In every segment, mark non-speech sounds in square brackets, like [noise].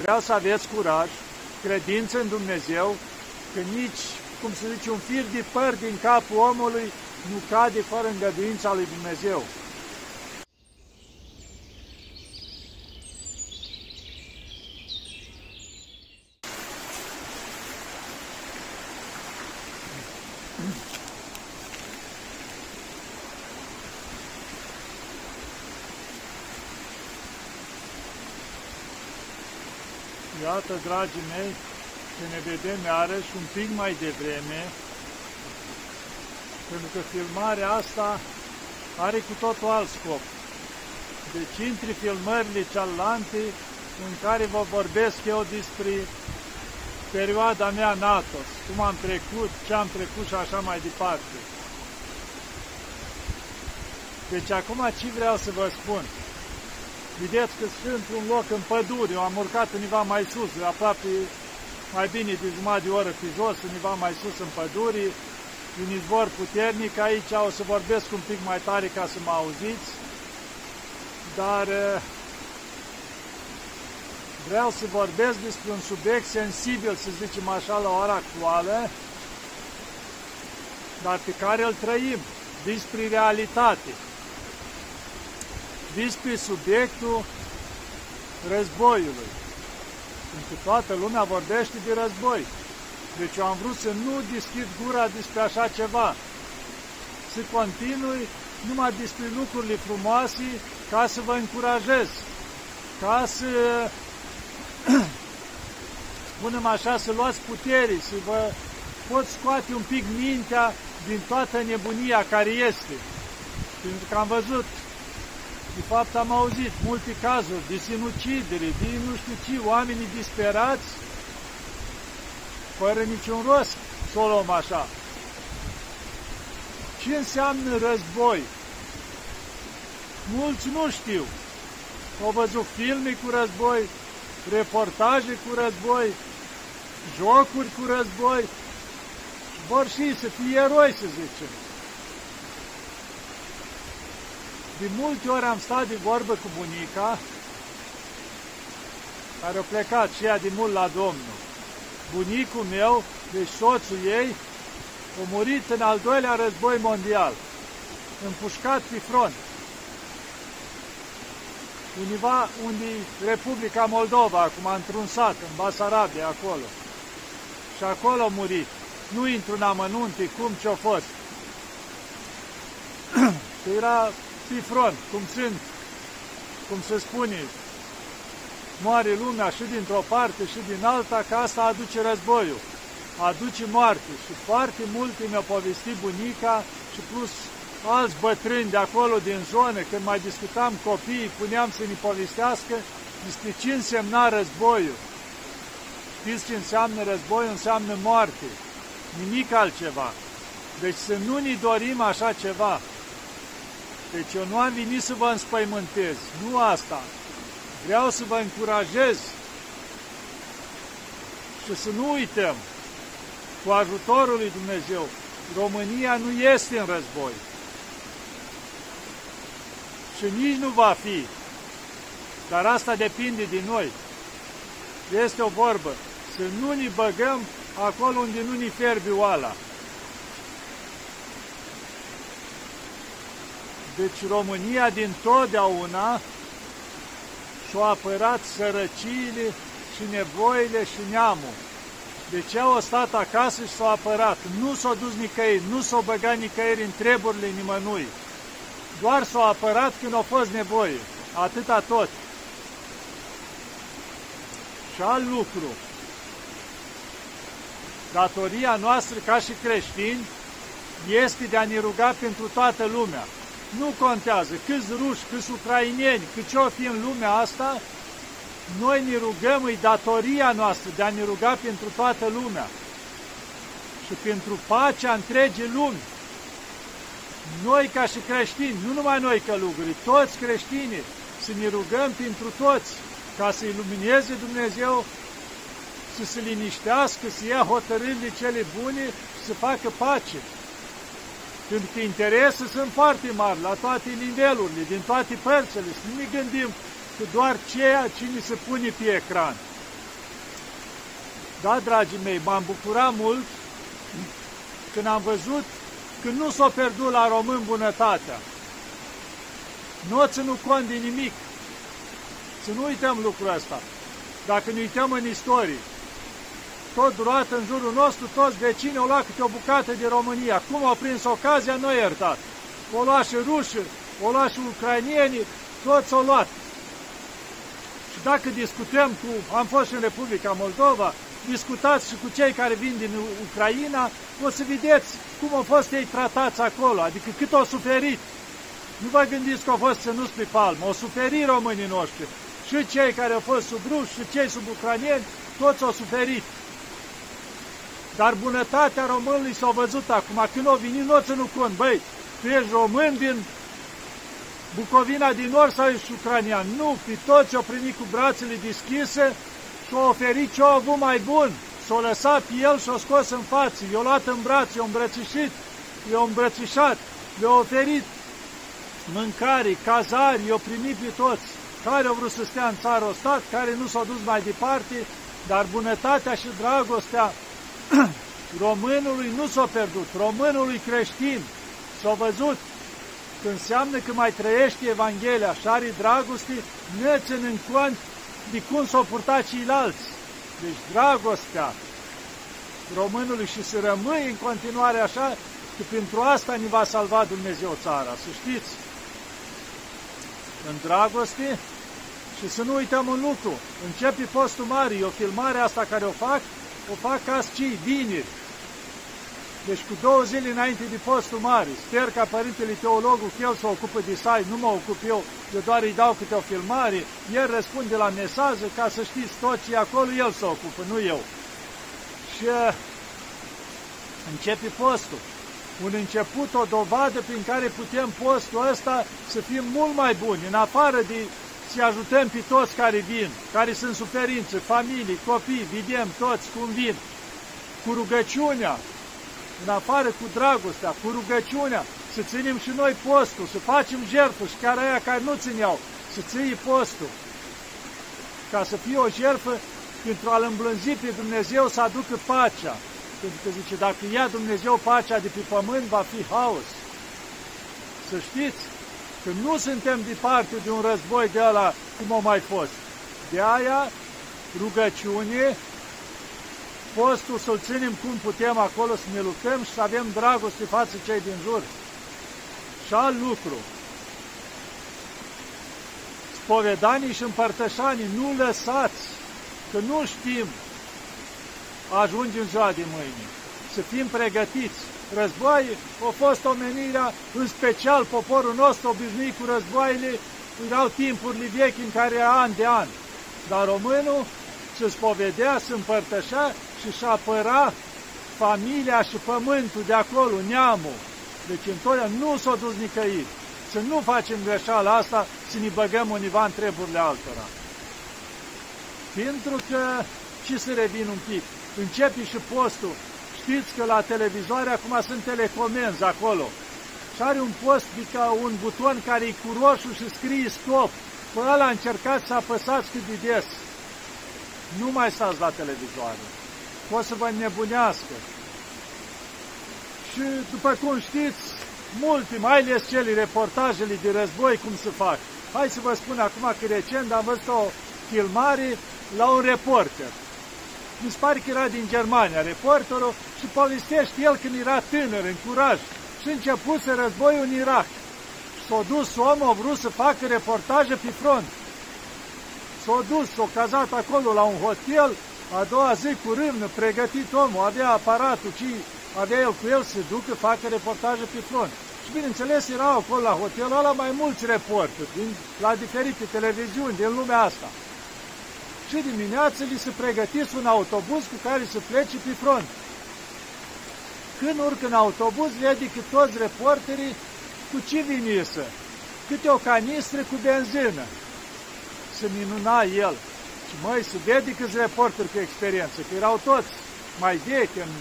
Vreau să aveți curaj, credință în Dumnezeu, că nici, cum se zice, un fir de păr din capul omului nu cade fără îngăduința lui Dumnezeu. Iată, dragii mei, că ne vedem iarăși un pic mai devreme, pentru că filmarea asta are cu totul alt scop. Deci, între filmările cealaltă, în care vă vorbesc eu despre perioada mea NATO, cum am trecut, ce am trecut și așa mai departe. Deci acum ce vreau să vă spun? Vedeți că sunt într-un loc în pădure, eu am urcat undeva mai sus, aproape mai bine de jumătate de oră pe jos, undeva mai sus în pădure, un izvor puternic, aici o să vorbesc un pic mai tare ca să mă auziți, dar eh, vreau să vorbesc despre un subiect sensibil, să zicem așa, la ora actuală, dar pe care îl trăim, despre realitate despre subiectul războiului. Pentru că toată lumea vorbește de război. Deci eu am vrut să nu deschid gura despre așa ceva. Să continui numai despre lucrurile frumoase ca să vă încurajez, ca să, [clears throat] spunem așa, să luați putere, să vă pot scoate un pic mintea din toată nebunia care este. Pentru că am văzut de fapt am auzit multe cazuri de sinucidere, de nu știu ce, oamenii disperați, fără niciun rost, să o luăm așa. Ce înseamnă război? Mulți nu știu. Au văzut filme cu război, reportaje cu război, jocuri cu război și vor și să fie eroi, să zicem. De multe ori am stat de vorbă cu bunica, care a plecat și ea de mult la Domnul. Bunicul meu, deci soțul ei, a murit în al doilea război mondial, împușcat pe front. Univa unde Republica Moldova, acum într-un sat, în Basarabia, acolo. Și acolo a murit. Nu intru în amănunte cum ce-a fost. [clears throat] era pe front, cum sunt, cum se spune, moare lumea și dintr-o parte și din alta, că asta aduce războiul, aduce moarte. Și foarte multe mi-au povestit bunica și plus alți bătrâni de acolo din zonă, când mai discutam copiii, puneam să ne povestească despre ce însemna războiul. Știți ce înseamnă războiul? Înseamnă moarte, nimic altceva. Deci să nu ne dorim așa ceva. Deci eu nu am venit să vă înspăimântez, nu asta. Vreau să vă încurajez și să nu uităm, cu ajutorul lui Dumnezeu, România nu este în război. Și nici nu va fi. Dar asta depinde de noi. Este o vorbă. Să nu ne băgăm acolo unde nu ne fierbe oala. Deci România din totdeauna și-a apărat sărăciile și nevoile și neamul. Deci au stat acasă și s-au apărat. Nu s-au dus nicăieri, nu s-au băgat nicăieri în treburile nimănui. Doar s-au apărat când au fost nevoie. Atâta tot. Și alt lucru. Datoria noastră ca și creștini este de a ne ruga pentru toată lumea. Nu contează câți ruși, câți ucrainieni, cât ce o fi în lumea asta, noi ne rugăm, e datoria noastră de a ne ruga pentru toată lumea și pentru pacea întregii lumi. Noi ca și creștini, nu numai noi călugării, toți creștinii, să ne rugăm pentru toți, ca să ilumineze Dumnezeu, să se liniștească, să ia hotărârile cele bune și să facă pace. Pentru că interese sunt foarte mari la toate nivelurile, din toate părțile. Să nu ne gândim că doar ceea ce ni se pune pe ecran. Da, dragii mei, m-am bucurat mult când am văzut că nu s-a pierdut la român bunătatea. Nu o ținut cont de nimic. Să nu uităm lucrul ăsta. Dacă ne uităm în istorie, tot durat în jurul nostru, toți vecinii au luat câte o bucată de România. Cum au prins ocazia, nu iertat. O luat și rușii, o luat și ucrainienii, toți au luat. Și dacă discutăm cu, am fost și în Republica Moldova, discutați și cu cei care vin din Ucraina, o să vedeți cum au fost ei tratați acolo, adică cât au suferit. Nu vă gândiți că au fost ținuți pe palmă, au suferit românii noștri. Și cei care au fost sub ruși, și cei sub ucranieni, toți au suferit. Dar bunătatea românului s-a văzut acum. Când au venit, nu o ținut cont. Băi, tu ești român din Bucovina din Nord sau ești ucranian? Nu, pe toți au primit cu brațele deschise și au oferit ce au avut mai bun. S-au lăsat pe el și au scos în față. I-au luat în brațe, i-au îmbrățișit, i-au îmbrățișat, le-au oferit mâncare, cazari, i-au primit pe toți. Care au vrut să stea în țară o stat, care nu s-au dus mai departe, dar bunătatea și dragostea [clears throat] românului nu s-a pierdut, românului creștin. S-a văzut. Că înseamnă că mai trăiește Evanghelia. Și are dragoste, ne în cont de cum s-au purtat ceilalți. Deci dragostea românului și să rămâi în continuare așa, că pentru asta ne va salva Dumnezeu țara, să știți. În dragoste și să nu uităm un lucru. Începe postul mare, o filmare asta care o fac, o fac ca cei vineri. Deci cu două zile înainte de postul mare, sper ca Părintele Teologul că el se ocupă de site, nu mă ocup eu, eu doar îi dau câte o filmare, el răspunde la mesaje, ca să știți tot ce e acolo, el se ocupă, nu eu. Și uh, începe postul. Un început, o dovadă prin care putem postul ăsta să fim mult mai buni, în afară de să ajutăm pe toți care vin, care sunt suferințe, familii, copii, vedem toți cum vin, cu rugăciunea, în afară cu dragostea, cu rugăciunea, să ținem și noi postul, să facem jertfă și chiar aia care nu țineau, să ții postul, ca să fie o jertfă pentru a-L îmblânzi pe Dumnezeu să aducă pacea. Pentru că zice, dacă ia Dumnezeu pacea de pe pământ, va fi haos. Să știți că nu suntem departe de un război de ăla cum a mai fost. De aia, rugăciune, postul să-l ținem cum putem acolo să ne luptăm și să avem dragoste față cei din jur. Și alt lucru, spovedanii și împărtășanii, nu lăsați, că nu știm, ajunge în ziua de mâine. Să fim pregătiți. Războaie a fost omenirea, în special poporul nostru obișnuit cu războaiele, erau timpurile vechi în care an de an. Dar românul se spovedea, se împărtășea și și apăra familia și pământul de acolo, neamul. Deci întotdeauna nu s-a dus nicăieri. Să nu facem greșeala asta, să ne băgăm univa în treburile altora. Pentru că, și să revin un pic, începe și postul. Știți că la televizoare acum sunt telecomenzi acolo. Și are un post ca un buton care e cu roșu și scrie stop. Pe ăla încercați să apăsați cât de des. Nu mai stați la televizoare o să vă nebunească. Și după cum știți, multe, mai ales cele reportajele de război, cum se fac. Hai să vă spun acum că recent am văzut o filmare la un reporter. Mi se pare că era din Germania, reporterul, și povestește el când era tânăr, în curaj, și începuse războiul în Irak. S-a dus omul, a vrut să facă reportaje pe front. S-a dus, s-a cazat acolo la un hotel, a doua zi cu râmnă, pregătit omul, avea aparatul, ci avea el cu el să ducă, facă reportaje pe front. Și bineînțeles erau acolo la hotelul ăla mai mulți reporteri, din, la diferite televiziuni din lumea asta. Și dimineața li se pregătiți un autobuz cu care să plece pe front. Când urcă în autobuz, vede că toți reporterii cu ce vin iesă? Câte o canistră cu benzină. Se minuna el. Și măi, se vede câți reporteri cu experiență, că erau toți mai vechi în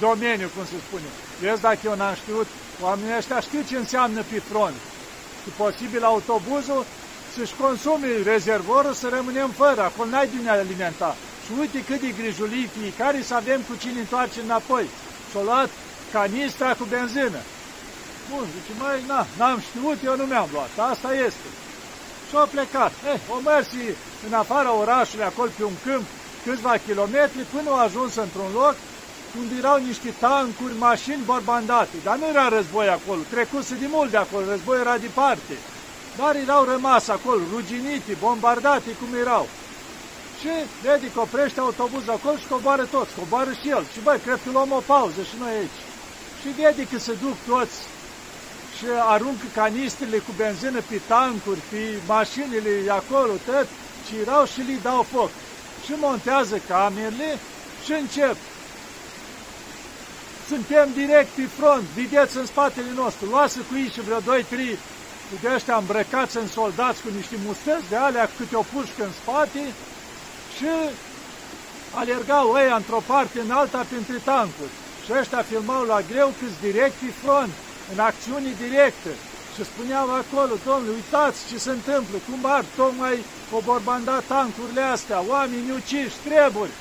domeniu, cum se spune. Vezi, dacă eu n-am știut, oamenii ăștia știu ce înseamnă pe front. Și posibil autobuzul să-și consume rezervorul să rămânem fără, acolo n-ai din alimenta. Și uite cât de grijulii fiecare să avem cu cine întoarce înapoi. Și-o luat canistra cu benzină. Bun, zice, mai, na, n-am știut, eu nu mi-am luat, asta este. Și au plecat. Eh, o mersi în afara orașului, acolo pe un câmp, câțiva kilometri, până au ajuns într-un loc unde erau niște tancuri, mașini borbandate. Dar nu era război acolo, trecuse de mult de acolo, război era departe. Dar erau rămas acolo, ruginite, bombardate cum erau. Și Dedic oprește autobuzul acolo și coboară toți, coboară și el. Și băi, cred că luăm o pauză și noi aici. Și Dedic că se duc toți și aruncă canistrele cu benzină pe tancuri, pe mașinile acolo, tot, și erau și li dau foc. Și montează camerele și încep. Suntem direct pe front, vedeți în spatele nostru, luați cu ei și vreo 2-3 de ăștia îmbrăcați în soldați cu niște mustăți de alea, câte o pușcă în spate și alergau ei într-o parte în alta printre tancuri. Și ăștia filmau la greu câți direct pe front în acțiuni directe. Și spuneau acolo, domnule, uitați ce se întâmplă, cum ar tocmai o borbanda tancurile astea, oameni uciși, treburi.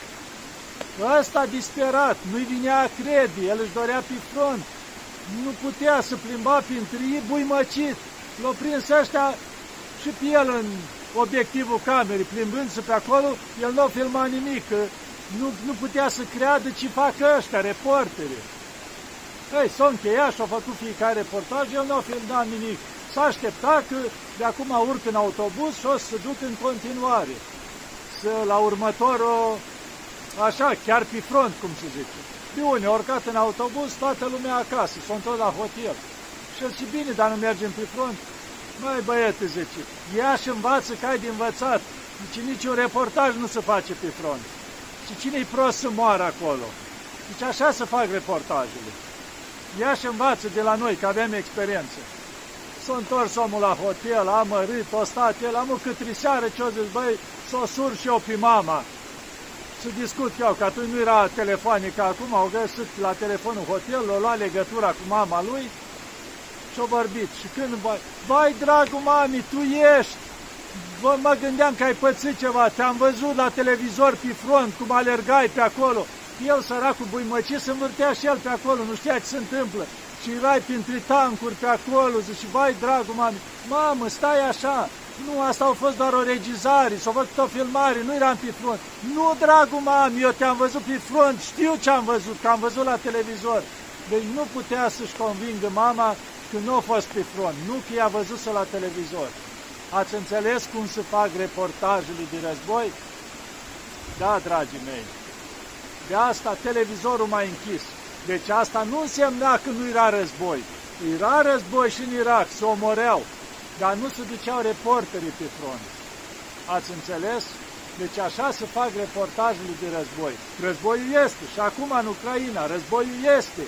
Ăsta disperat, nu-i vinea a crede, el își dorea pe front, nu putea să plimba printre ei buimăcit. L-au prins ăștia și pe el în obiectivul camerei, plimbându-se pe acolo, el nu filma nimic, nu, nu putea să creadă ce fac ăștia, reporterii. Ei, s-a încheiat și-a făcut fiecare reportaj, el nu a filmat nimic. S-a așteptat că de acum urc în autobuz și o să se duc în continuare. Să, la următorul, așa, chiar pe front, cum se zice. De unde, urcat în autobuz, toată lumea acasă, s-a întors la hotel. Și zice, bine, dar nu mergem pe front. Mai băiete, zice, ia și învață că ai de învățat. Zice, niciun reportaj nu se face pe front. Și cine-i prost să moară acolo? Zice, așa să fac reportajele ia și învață de la noi, că avem experiență. S-a întors omul la hotel, a mărit, o stat el, am cât triseară ce-o zis, băi, s-o sur și eu pe mama. Să discut eu, că atunci nu era telefonică, acum au găsit la telefonul hotel, l-a luat legătura cu mama lui și-a vorbit. Și când, băi, băi, dragul mami, tu ești, Bă, mă gândeam că ai pățit ceva, te-am văzut la televizor pe front, cum alergai pe acolo el, săracul buimăcii, se învârtea și el pe acolo, nu știa ce se întâmplă. Și erai printre tancuri pe acolo, zice, vai, dragul mami, mamă, stai așa, nu, asta a fost doar o regizare, s-a făcut o filmare, nu eram pe front. Nu, dragul mami, eu te-am văzut pe front, știu ce am văzut, că am văzut la televizor. Deci nu putea să-și convingă mama că nu a fost pe front, nu că i-a văzut la televizor. Ați înțeles cum se fac reportajele de război? Da, dragii mei. De asta televizorul mai închis. Deci asta nu însemna că nu era război. Era război și în Irak, se omoreau, dar nu se duceau reporterii pe front. Ați înțeles? Deci așa se fac reportajele de război. Războiul este și acum în Ucraina, războiul este.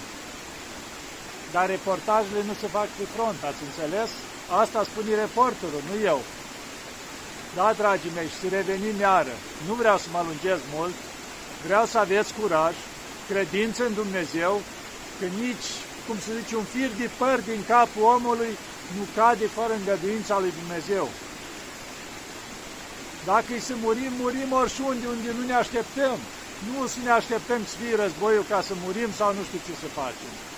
Dar reportajele nu se fac pe front, ați înțeles? Asta spune reporterul, nu eu. Da, dragii mei, și să revenim iară. Nu vreau să mă lungesc mult, Vreau să aveți curaj, credință în Dumnezeu, că nici, cum se zice, un fir de păr din capul omului nu cade fără îngăduința lui Dumnezeu. Dacă îi să murim, murim oriunde unde nu ne așteptăm. Nu să ne așteptăm să fie războiul ca să murim sau nu știu ce să facem.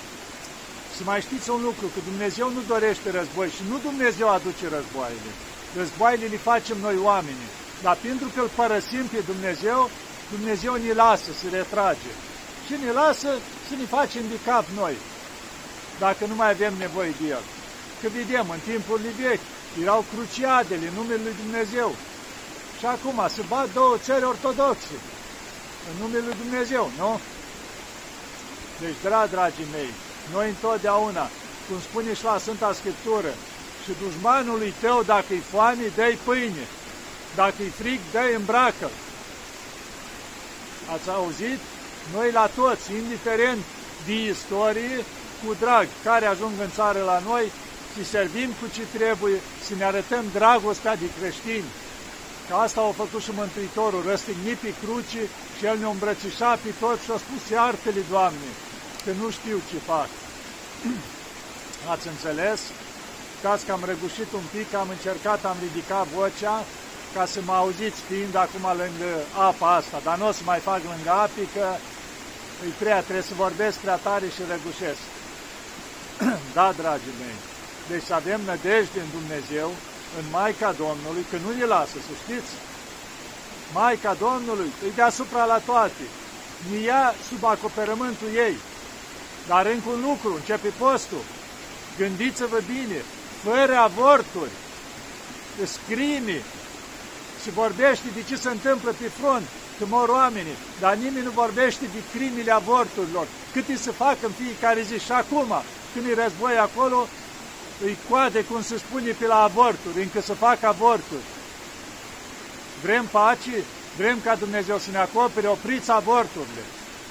Să mai știți un lucru, că Dumnezeu nu dorește război și nu Dumnezeu aduce războaiele. Războaiele le facem noi oamenii. Dar pentru că îl părăsim pe Dumnezeu, Dumnezeu ne lasă, se retrage. Și ne lasă să ne facem de cap noi, dacă nu mai avem nevoie de El. Că vedem, în timpul vechi, erau cruciadele în numele Lui Dumnezeu. Și acum se bat două țări ortodoxe în numele Lui Dumnezeu, nu? Deci, dragi, dragii mei, noi întotdeauna, cum spune și la Sfânta Scriptură, și dușmanului tău, dacă i foame, dă-i pâine, dacă i frig, dă-i îmbracă, Ați auzit? Noi la toți, indiferent de istorie, cu drag, care ajung în țară la noi, să servim cu ce trebuie, să ne arătăm dragostea de creștini. Că asta au făcut și Mântuitorul, răstignit pe cruci și El ne-a îmbrățișat pe toți și a spus, iartă-le, Doamne, că nu știu ce fac. [clears throat] Ați înțeles? Cați că am răgușit un pic, am încercat, am ridicat vocea, ca să mă auziți fiind acum lângă apa asta, dar nu o să mai fac lângă api, că îi prea, trebuie să vorbesc prea tare și răgușesc. [clears throat] da, dragii mei, deci avem nădejde în Dumnezeu, în Maica Domnului, că nu ne lasă, să știți. Maica Domnului îi deasupra la toate, ne ia sub acoperământul ei. Dar încă un lucru, începe postul. Gândiți-vă bine, fără avorturi, scrini și vorbește de ce se întâmplă pe front, că mor oamenii, dar nimeni nu vorbește de crimile avorturilor, cât îi se fac în fiecare zi. Și acum, când e război acolo, îi coade, cum se spune, pe la avorturi, încă să fac avorturi. Vrem pace? Vrem ca Dumnezeu să ne acopere, opriți avorturile.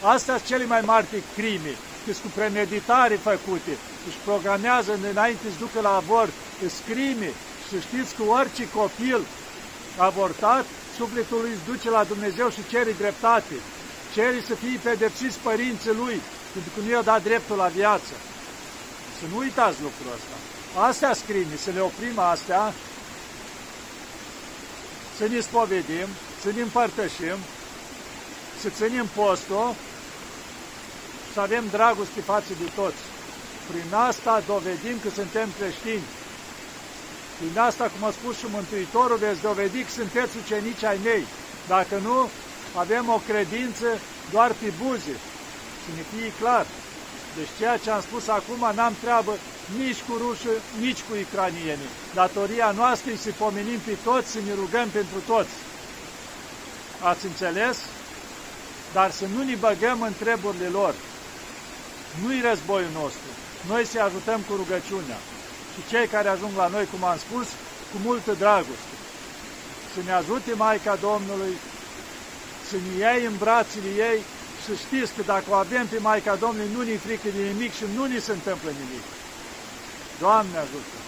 Astea sunt cele mai mari crime, că cu premeditare făcute, își programează înainte să ducă la avort, îți crime. Și știți că orice copil avortat, sufletul lui îți duce la Dumnezeu și cere dreptate. Cere să fie pedepsiți părinții lui, pentru că nu i-a dat dreptul la viață. Să nu uitați lucrul ăsta. Astea scrie, să le oprim astea, să ne spovedim, să ne împărtășim, să ținem postul, să avem dragoste față de toți. Prin asta dovedim că suntem creștini. Prin asta, cum a spus și Mântuitorul, veți dovedi că sunteți ucenici ai mei. Dacă nu, avem o credință doar pe buze. Să ne fie clar. Deci ceea ce am spus acum n-am treabă nici cu rușă, nici cu ucranienii. Datoria noastră e să pomenim pe toți, să ne rugăm pentru toți. Ați înțeles? Dar să nu ne băgăm în treburile lor. Nu-i războiul nostru. Noi să ajutăm cu rugăciunea. Și cei care ajung la noi, cum am spus, cu multă dragoste. Să ne ajute Maica Domnului, să ne iei în brațele ei să știți că dacă o avem pe Maica Domnului, nu ne frică de nimic și nu ni se întâmplă nimic. Doamne ajută!